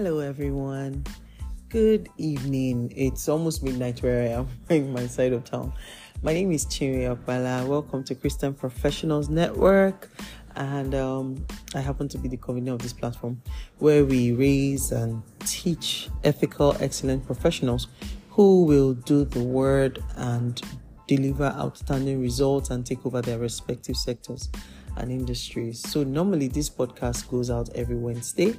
Hello, everyone. Good evening. It's almost midnight where I am in my side of town. My name is Chinwe Akbala. Welcome to Christian Professionals Network. And um, I happen to be the convener of this platform where we raise and teach ethical, excellent professionals who will do the word and deliver outstanding results and take over their respective sectors and industries. So, normally, this podcast goes out every Wednesday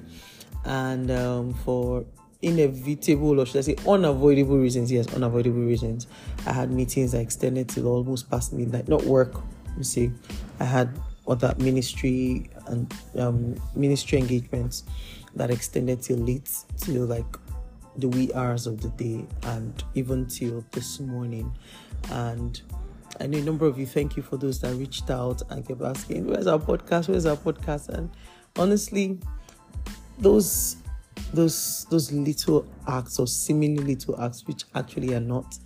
and um, for inevitable or should I say unavoidable reasons, yes, unavoidable reasons, I had meetings that extended till almost past midnight. Not work, you see, I had other ministry and um, ministry engagements that extended till late, till like the wee hours of the day, and even till this morning. And I know a number of you. Thank you for those that reached out and kept asking, "Where's our podcast? Where's our podcast?" And honestly, those those those little acts or seemingly little acts which actually are not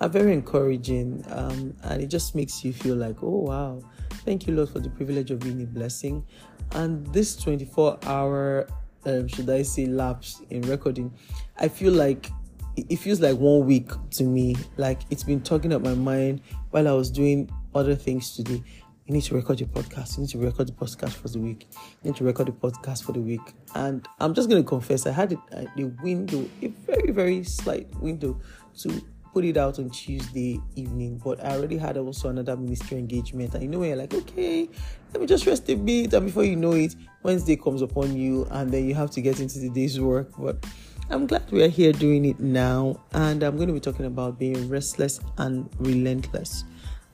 are very encouraging um, and it just makes you feel like oh wow. Thank you lord for the privilege of being a blessing. And this 24 hour um, should i say lapse in recording i feel like it feels like one week to me. Like it's been tugging at my mind while i was doing other things today you need to record your podcast. You need to record the podcast for the week. You need to record the podcast for the week. And I'm just going to confess, I had a, a window, a very, very slight window to put it out on Tuesday evening, but I already had also another ministry engagement. And you know, you're like, okay, let me just rest a bit. And before you know it, Wednesday comes upon you, and then you have to get into the day's work. But I'm glad we are here doing it now. And I'm going to be talking about being restless and relentless.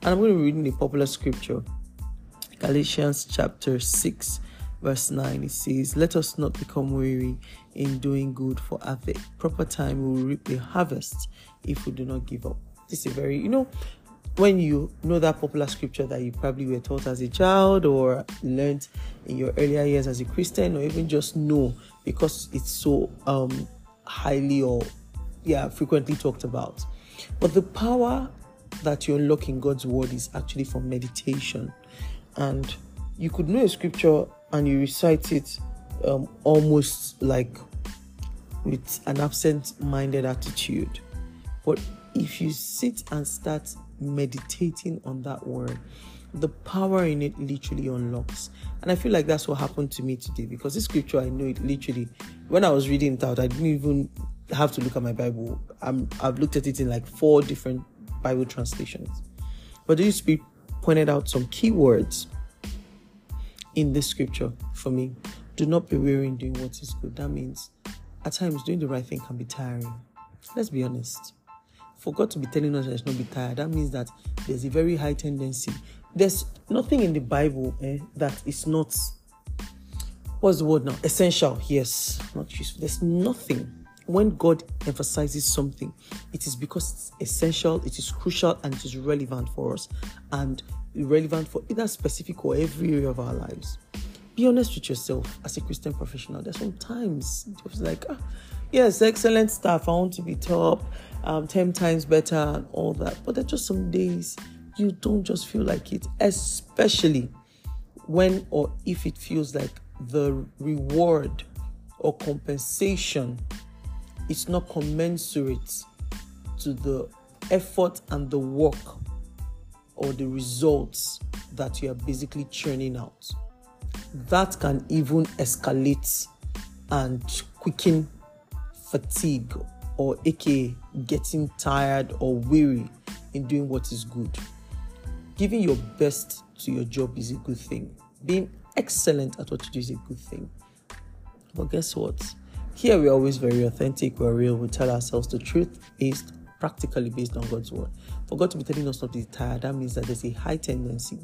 And I'm going to be reading the popular scripture Galatians chapter 6, verse 9, it says, Let us not become weary in doing good, for at the proper time we will reap the harvest if we do not give up. This is a very, you know, when you know that popular scripture that you probably were taught as a child or learned in your earlier years as a Christian, or even just know because it's so um, highly or yeah frequently talked about. But the power that you unlock in God's word is actually from meditation and you could know a scripture and you recite it um, almost like with an absent minded attitude. But if you sit and start meditating on that word, the power in it literally unlocks. And I feel like that's what happened to me today because this scripture, I know it literally, when I was reading it out, I didn't even have to look at my Bible. I'm, I've looked at it in like four different Bible translations. But the Holy Spirit pointed out some keywords in this scripture for me. Do not be weary in doing what is good. That means at times doing the right thing can be tiring. Let's be honest. For God to be telling us let's not be tired, that means that there's a very high tendency. There's nothing in the Bible eh, that is not what's the word now? Essential, yes, not useful. There's nothing when God emphasizes something, it is because it's essential, it is crucial, and it is relevant for us, and relevant for either specific or every area of our lives. Be honest with yourself as a Christian professional. There's sometimes it's like, ah, yes, excellent stuff. I want to be top, um, 10 times better, and all that. But there's just some days you don't just feel like it, especially when or if it feels like the reward or compensation it's not commensurate to the effort and the work or the results that you are basically churning out. That can even escalate and quicken fatigue or aka getting tired or weary in doing what is good. Giving your best to your job is a good thing. Being excellent at what you do is a good thing. But guess what? Here we're always very authentic, we're real, we tell ourselves the truth is practically based on God's word. For God to be telling us not to be tired, that means that there's a high tendency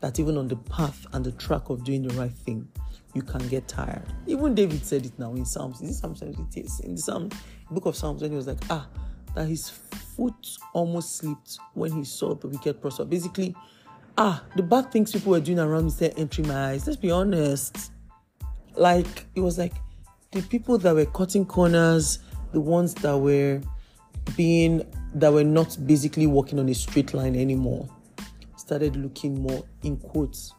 that even on the path and the track of doing the right thing, you can get tired. Even David said it now in Psalms. Is it Psalm 78? In the Psalm, book of Psalms, when he was like, ah, that his foot almost slipped when he saw the wicked prosper. Basically, ah, the bad things people were doing around me started entering my eyes. Let's be honest. Like, it was like, the people that were cutting corners, the ones that were being that were not basically walking on a straight line anymore, started looking more in quotes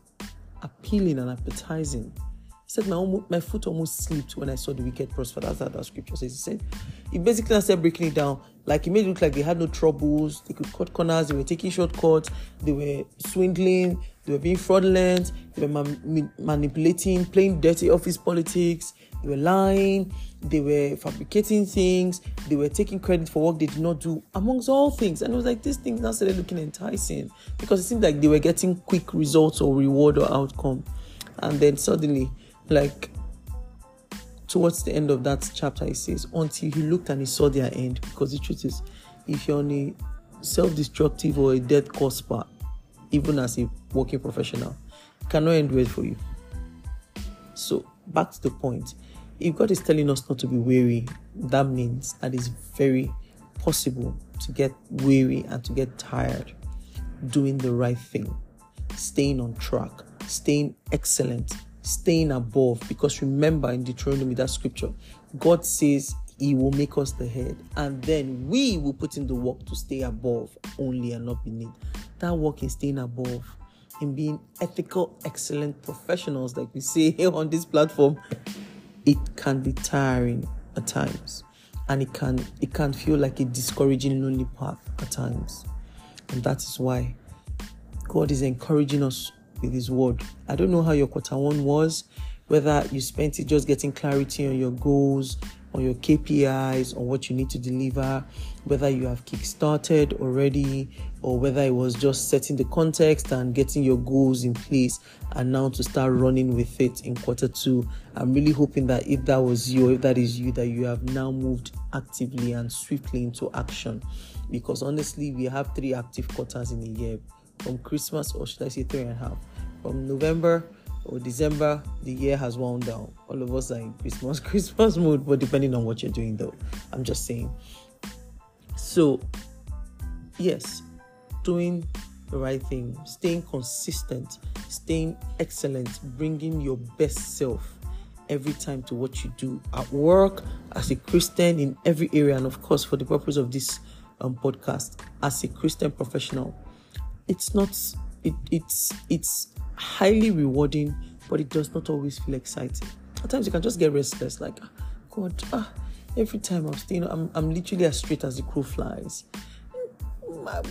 appealing and appetizing. He said, my, my foot almost slipped when I saw the wicked prosper. That's how that scripture says. He said, he basically started breaking it down. Like, he made it look like they had no troubles. They could cut corners. They were taking shortcuts. They were swindling. They were being fraudulent. They were manipulating, playing dirty office politics. They were lying. They were fabricating things. They were taking credit for work they did not do, amongst all things. And it was like these things now started looking enticing because it seemed like they were getting quick results or reward or outcome. And then suddenly, like towards the end of that chapter, he says, until he looked and he saw their end. Because the truth is, if you're on a self destructive or a death course path, even as a working professional, cannot end well for you. So, back to the point if God is telling us not to be weary, that means that it's very possible to get weary and to get tired doing the right thing, staying on track, staying excellent, staying above. Because remember in Deuteronomy, that scripture, God says He will make us the head, and then we will put in the work to stay above only and not beneath. That work is staying above, in being ethical, excellent professionals, like we say here on this platform. It can be tiring at times, and it can it can feel like a discouraging, lonely path at times, and that is why God is encouraging us with His word. I don't know how your quarter one was, whether you spent it just getting clarity on your goals, on your KPIs, on what you need to deliver, whether you have kick-started already, or whether it was just setting the context and getting your goals in place and now to start running with it in quarter two. I'm really hoping that if that was you, if that is you, that you have now moved actively and swiftly into action. Because honestly, we have three active quarters in a year from Christmas, or should I say three and a half, from November or December, the year has wound down. All of us are in Christmas, Christmas mood, but depending on what you're doing, though, I'm just saying. So, yes, doing the right thing, staying consistent, staying excellent, bringing your best self every time to what you do at work, as a Christian in every area, and of course, for the purpose of this um, podcast, as a Christian professional. It's not. It, it's it's highly rewarding, but it does not always feel exciting. At times you can just get restless, like, ah, God, ah, every time I'm staying, I'm, I'm literally as straight as the crow flies.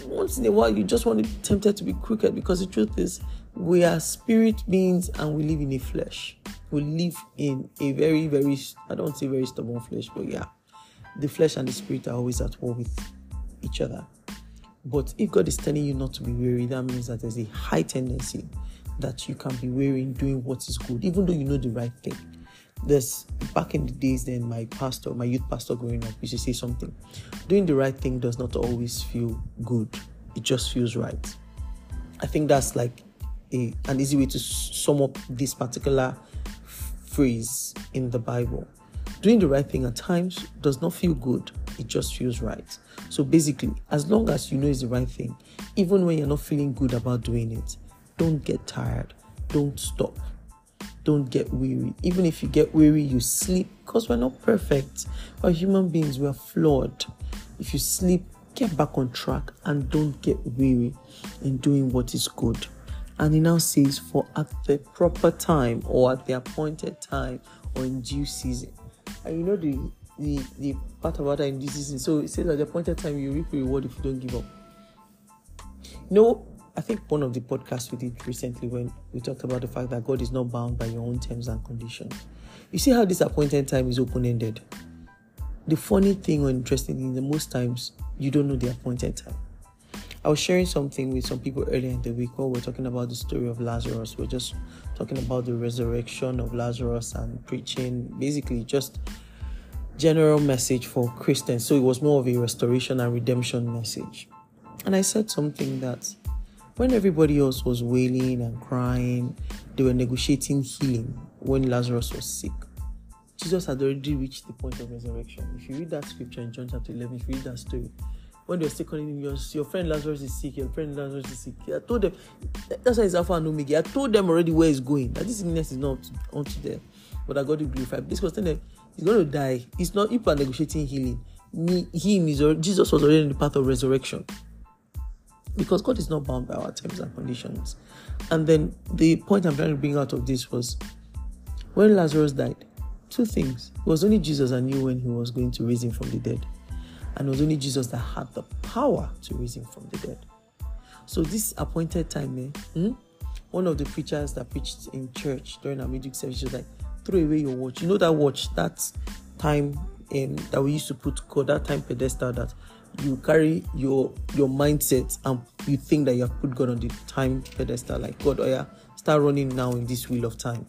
Once in a while, you just want to be tempted to be crooked because the truth is, we are spirit beings and we live in a flesh. We live in a very, very, I don't say very stubborn flesh, but yeah, the flesh and the spirit are always at war with each other. But if God is telling you not to be weary, that means that there's a high tendency that you can be wearing doing what is good, even though you know the right thing. There's back in the days then my pastor, my youth pastor growing up, used to say something. Doing the right thing does not always feel good. It just feels right. I think that's like a, an easy way to sum up this particular f- phrase in the Bible. Doing the right thing at times does not feel good, it just feels right. So basically, as long as you know it's the right thing, even when you're not feeling good about doing it, don't get tired. Don't stop. Don't get weary. Even if you get weary, you sleep because we're not perfect. We're human beings, we're flawed. If you sleep, get back on track and don't get weary in doing what is good. And he now says, For at the proper time or at the appointed time or in due season. And you know the the, the part about that in due season. So it says at the appointed time you reap reward if you don't give up. Know, I think one of the podcasts we did recently when we talked about the fact that God is not bound by your own terms and conditions. You see how this appointed time is open ended. The funny thing or interesting thing, the most times you don't know the appointed time. I was sharing something with some people earlier in the week while we we're talking about the story of Lazarus. We're just talking about the resurrection of Lazarus and preaching basically just general message for Christians. So it was more of a restoration and redemption message. And I said something that when everybody else was wailing and crying, they were negotiating healing when Lazarus was sick. Jesus had already reached the point of resurrection. If you read that scripture in John chapter 11, if you read that story, when they were still calling him, your, your friend Lazarus is sick, your friend Lazarus is sick. I told them, that's why it's Alpha and Omega. I told them already where he's going, that this sickness is not onto them, but that God will glorify. This was telling them, he's going to die. It's not, people are negotiating healing. Me, him is, Jesus was already in the path of resurrection because God is not bound by our terms and conditions. And then the point I'm trying to bring out of this was When Lazarus died, two things. It was only Jesus that knew when he was going to raise him from the dead. And it was only Jesus that had the power to raise him from the dead. So this appointed time, eh, hmm? one of the preachers that preached in church during our midweek service was like, throw away your watch. You know that watch, that time in that we used to put called that time pedestal that you carry your your mindset and you think that you have put God on the time pedestal, like God, oh yeah, start running now in this wheel of time.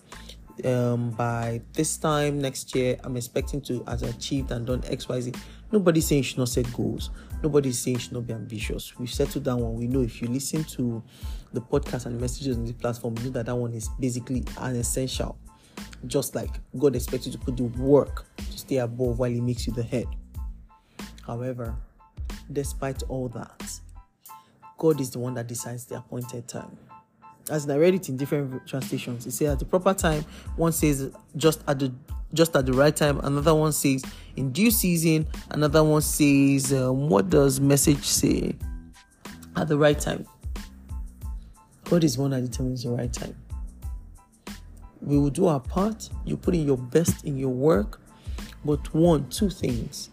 Um, by this time next year, I'm expecting to have achieved and done X, Y, Z. Nobody's saying you should not set goals. Nobody's saying you should not be ambitious. We've settled that one. We know if you listen to the podcast and the messages on the platform, you know that that one is basically an essential. Just like God expects you to put the work to stay above while He makes you the head. However, despite all that, God is the one that decides the appointed time. As I read it in different translations, it says at the proper time. One says just at the just at the right time. Another one says in due season. Another one says um, what does message say at the right time. God is one that determines the right time. We will do our part. You put in your best in your work, but one, two things.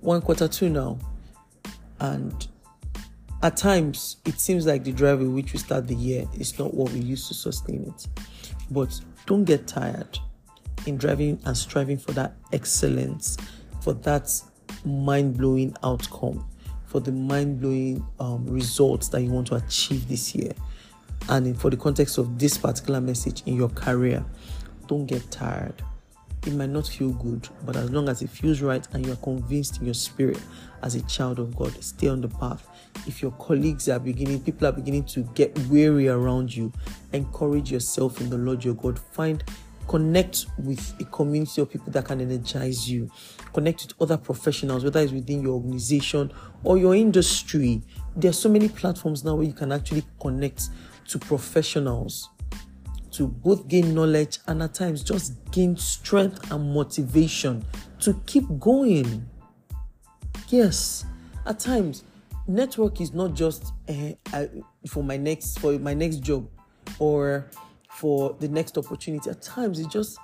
One quarter two now, and at times it seems like the drive which we start the year is not what we used to sustain it. But don't get tired in driving and striving for that excellence, for that mind blowing outcome, for the mind blowing um, results that you want to achieve this year. And in, for the context of this particular message in your career, don't get tired it might not feel good, but as long as it feels right and you are convinced in your spirit as a child of God, stay on the path. If your colleagues are beginning, people are beginning to get weary around you, encourage yourself in the Lord your God. Find connect with a community of people that can energize you. Connect with other professionals, whether it's within your organization or your industry. There are so many platforms now where you can actually connect to professionals to both gain knowledge and at times just gain strength and motivation to keep going. Yes, at times network is not just uh, for my next for my next job or for the next opportunity. At times it's just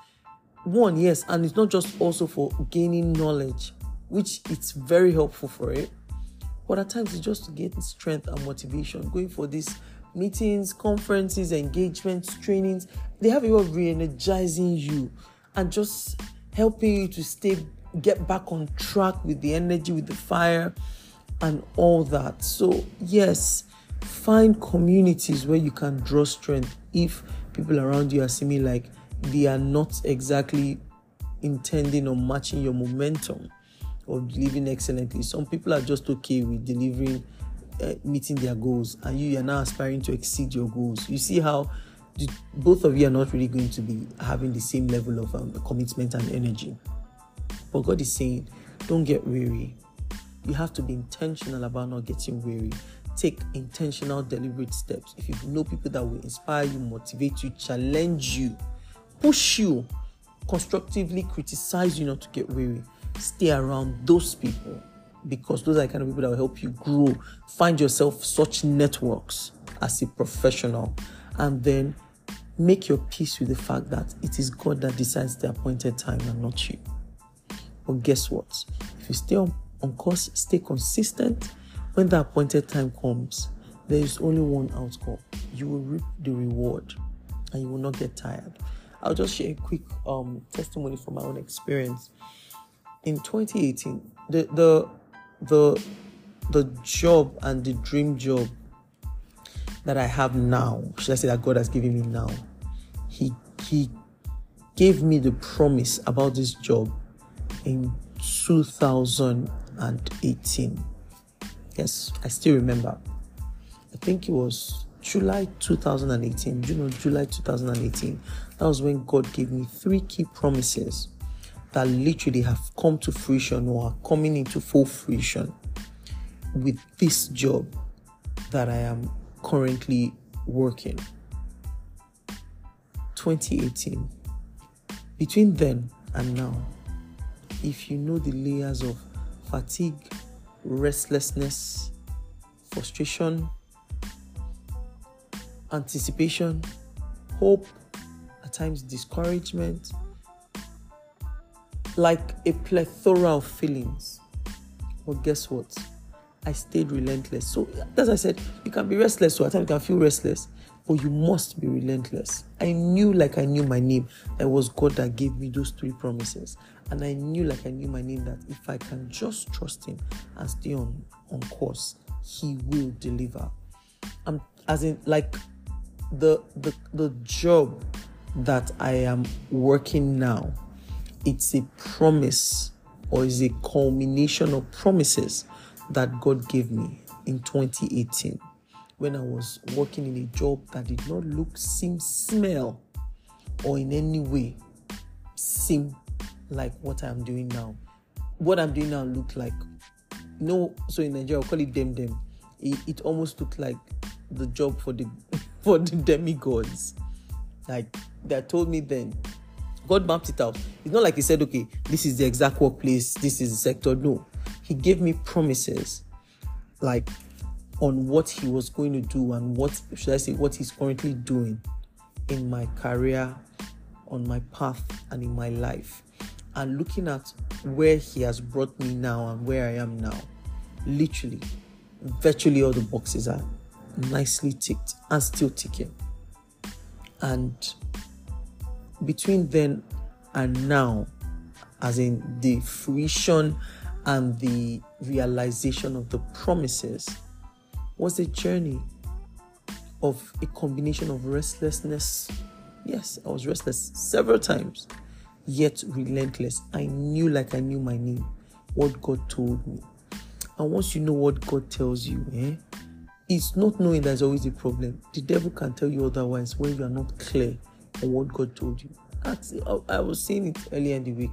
one yes, and it's not just also for gaining knowledge, which it's very helpful for it. But at times it's just to gain strength and motivation. Going for this meetings, conferences, engagements, trainings. They have a way of re energizing you and just helping you to stay, get back on track with the energy, with the fire, and all that. So, yes, find communities where you can draw strength if people around you are seeming like they are not exactly intending or matching your momentum or delivering excellently. Some people are just okay with delivering uh, meeting their goals and you are now aspiring to exceed your goals. You see how the, both of you are not really going to be having the same level of um, commitment and energy. But god is saying don't get weary. You have to be intentional about not getting weary. Take intentional deliberate steps. If you know people that will inspire you motivate you challenge you push you constructively criticize you not to get weary stay around those people because those are the kind of people that will help you grow. Find yourself such networks as a professional, and then make your peace with the fact that it is God that decides the appointed time and not you. But guess what? If you stay on, on course, stay consistent, when the appointed time comes, there is only one outcome. You will reap the reward and you will not get tired. I'll just share a quick um, testimony from my own experience. In 2018, the, the the the job and the dream job that I have now, should I say that God has given me now, He He gave me the promise about this job in 2018. Yes, I still remember. I think it was July 2018, June or July 2018. That was when God gave me three key promises that literally have come to fruition or are coming into full fruition with this job that I am currently working. 2018. Between then and now, if you know the layers of fatigue, restlessness, frustration, anticipation, hope, at times discouragement, like a plethora of feelings. But guess what? I stayed relentless. So, as I said, you can be restless, so at times you can feel restless, but you must be relentless. I knew, like I knew my name, it was God that gave me those three promises. And I knew, like I knew my name, that if I can just trust Him and stay on, on course, He will deliver. I'm as in, like, the, the, the job that I am working now, it's a promise or is a culmination of promises that God gave me in 2018 when I was working in a job that did not look, seem, smell, or in any way seem like what I'm doing now. What I'm doing now looked like, know, so in Nigeria, I'll call it dem dem. It, it almost looked like the job for the for the demigods. Like they told me then, God mapped it out. It's not like He said, okay, this is the exact workplace, this is the sector. No, He gave me promises, like on what He was going to do and what should I say, what He's currently doing in my career, on my path, and in my life. And looking at where He has brought me now and where I am now, literally, virtually all the boxes are nicely ticked and still ticking. And between then and now, as in the fruition and the realization of the promises, was a journey of a combination of restlessness. Yes, I was restless several times, yet relentless. I knew, like I knew my name, what God told me. And once you know what God tells you, eh, it's not knowing there's always a problem. The devil can tell you otherwise when you are not clear on what God told you. That's, I was saying it earlier in the week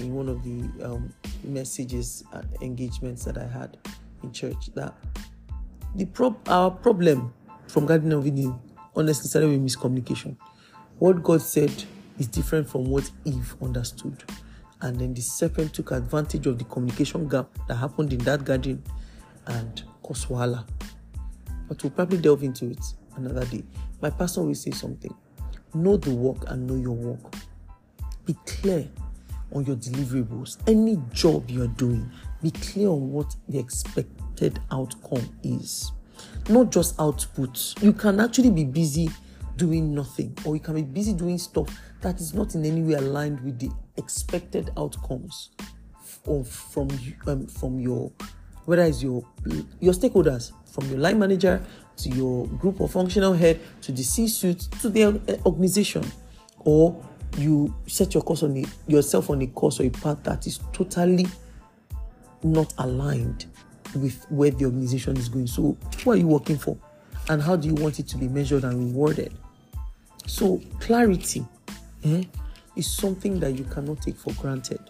in one of the um, messages and engagements that I had in church that the prob- our problem from Garden of Eden honestly started miscommunication. What God said is different from what Eve understood. And then the serpent took advantage of the communication gap that happened in that garden and caused wahala. But we'll probably delve into it another day. My pastor will say something. Know the work and know your work. Be clear on your deliverables. Any job you're doing, be clear on what the expected outcome is. Not just output. You can actually be busy doing nothing, or you can be busy doing stuff that is not in any way aligned with the expected outcomes of, from um, from your whether it's your your stakeholders, from your line manager to your group or functional head to the C-suite to the uh, organization, or you set your course on a, yourself on a course or a path that is totally not aligned with where the organization is going. So, what are you working for, and how do you want it to be measured and rewarded? So, clarity eh, is something that you cannot take for granted.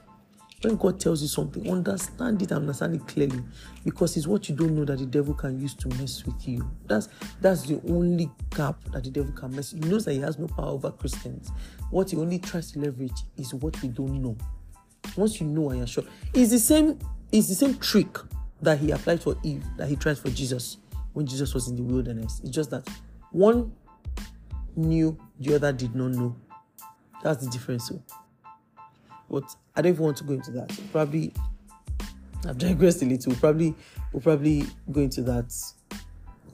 When God tells you something, understand it and understand it clearly because it's what you don't know that the devil can use to mess with you. That's that's the only gap that the devil can mess. He knows that he has no power over Christians. What he only tries to leverage is what we don't know. Once you know and you're sure, it's the same, it's the same trick that he applied for Eve that he tried for Jesus when Jesus was in the wilderness. It's just that one knew, the other did not know. That's the difference. So. But I don't even want to go into that. Probably I've digressed a little. Probably we'll probably go into that.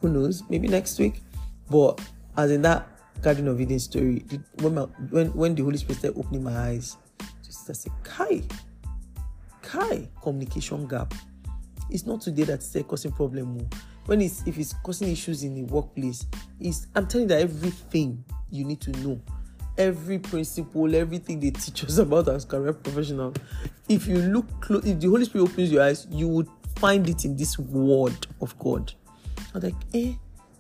Who knows? Maybe next week. But as in that Garden of Eden story, when my, when when the Holy Spirit started opening my eyes, just I said, Kai, Kai, communication gap. It's not today that it's causing problem. Oh. When it's if it's causing issues in the workplace, is I'm telling you that everything you need to know every principle, everything they teach us about as career professionals. If you look close, if the Holy Spirit opens your eyes, you would find it in this word of God. I'm like, eh,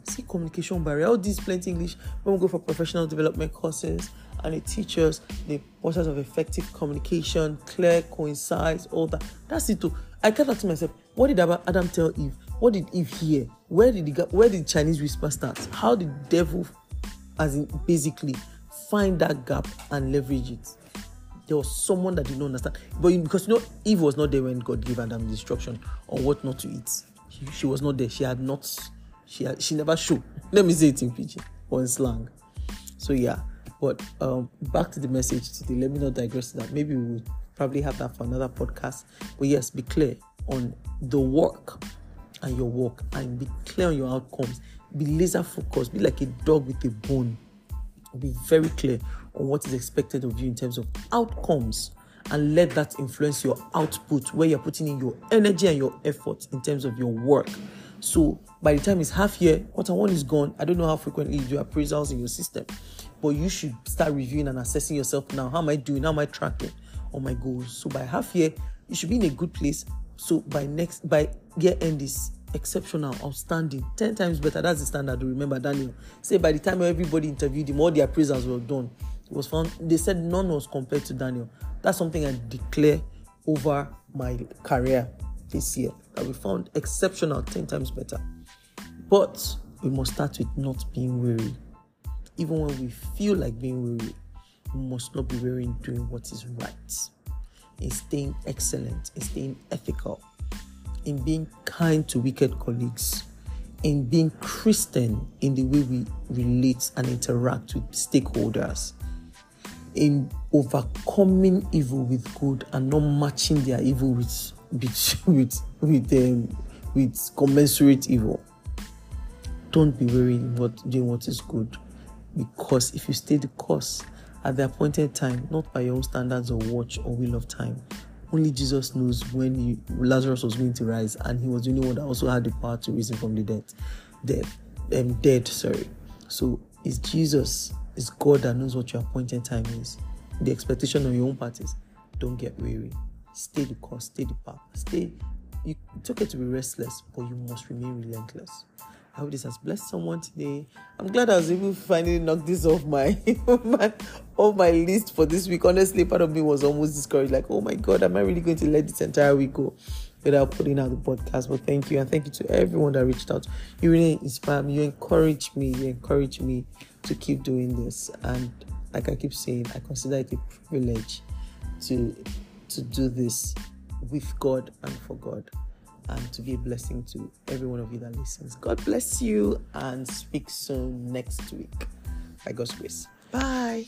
see communication barrier. All these plenty English when we go for professional development courses and it teaches the importance of effective communication, clear, concise, all that. That's it too. I kept asking myself, what did Adam tell Eve? What did Eve hear? Where did the where did Chinese whisper start? How did devil, as in basically, find that gap and leverage it. There was someone that did not understand, but because you know Eve was not there when God gave Adam the instruction on what not to eat. She, she was not there. She had not. She had, she never showed. Let me say it in pidgin or in slang. So yeah, but um, back to the message today. Let me not digress to that. Maybe we'll probably have that for another podcast. But yes, be clear on the work and your work and be clear on your outcomes. Be laser focused, be like a dog with a bone. Be very clear on what is expected of you in terms of outcomes and let that influence your output where you're putting in your energy and your effort in terms of your work. So by the time it's half year, quarter one is gone. I don't know how frequently you do appraisals in your system, but you should start reviewing and assessing yourself now. How am I doing? How am I tracking on my goals? So by half year, you should be in a good place. So by next by year end is exceptional, outstanding, 10 times better. That's the standard. Remember, Daniel. Say by the time everybody interviewed him, all the appraisals were done. It was found they said none was compared to Daniel. That's something I declare over my career this year that we found exceptional 10 times better. But we must start with not being weary. Even when we feel like being weary, we must not be weary in doing what is right, in staying excellent, in staying ethical, in being kind to wicked colleagues, in being Christian in the way we relate and interact with stakeholders, in overcoming evil with good and not matching their evil with with with um, with commensurate evil. Don't be weary in what doing what is good, because if you stay the course at the appointed time, not by your own standards or watch or will of time, only Jesus knows when he, Lazarus was going to rise, and he was the only one that also had the power to raise him from the dead. Dead, um, dead. Sorry. So it's Jesus, it's God that knows what your appointed time is. The expectation on your own part is don't get weary. Stay the course, stay the path, stay. You, it's okay to be restless, but you must remain relentless. I hope this has blessed someone today. I'm glad I was able to finally knock this off my, my off my list for this week. Honestly, part of me was almost discouraged, like, oh my god, am I really going to let this entire week go without putting out the podcast? But thank you, and thank you to everyone that reached out. You really inspire me, you encourage me, you encourage me to keep doing this. And like I keep saying, I consider it a privilege to to do this with God and for God and to be a blessing to every one of you that listens. God bless you and speak soon next week. By God's grace. Bye.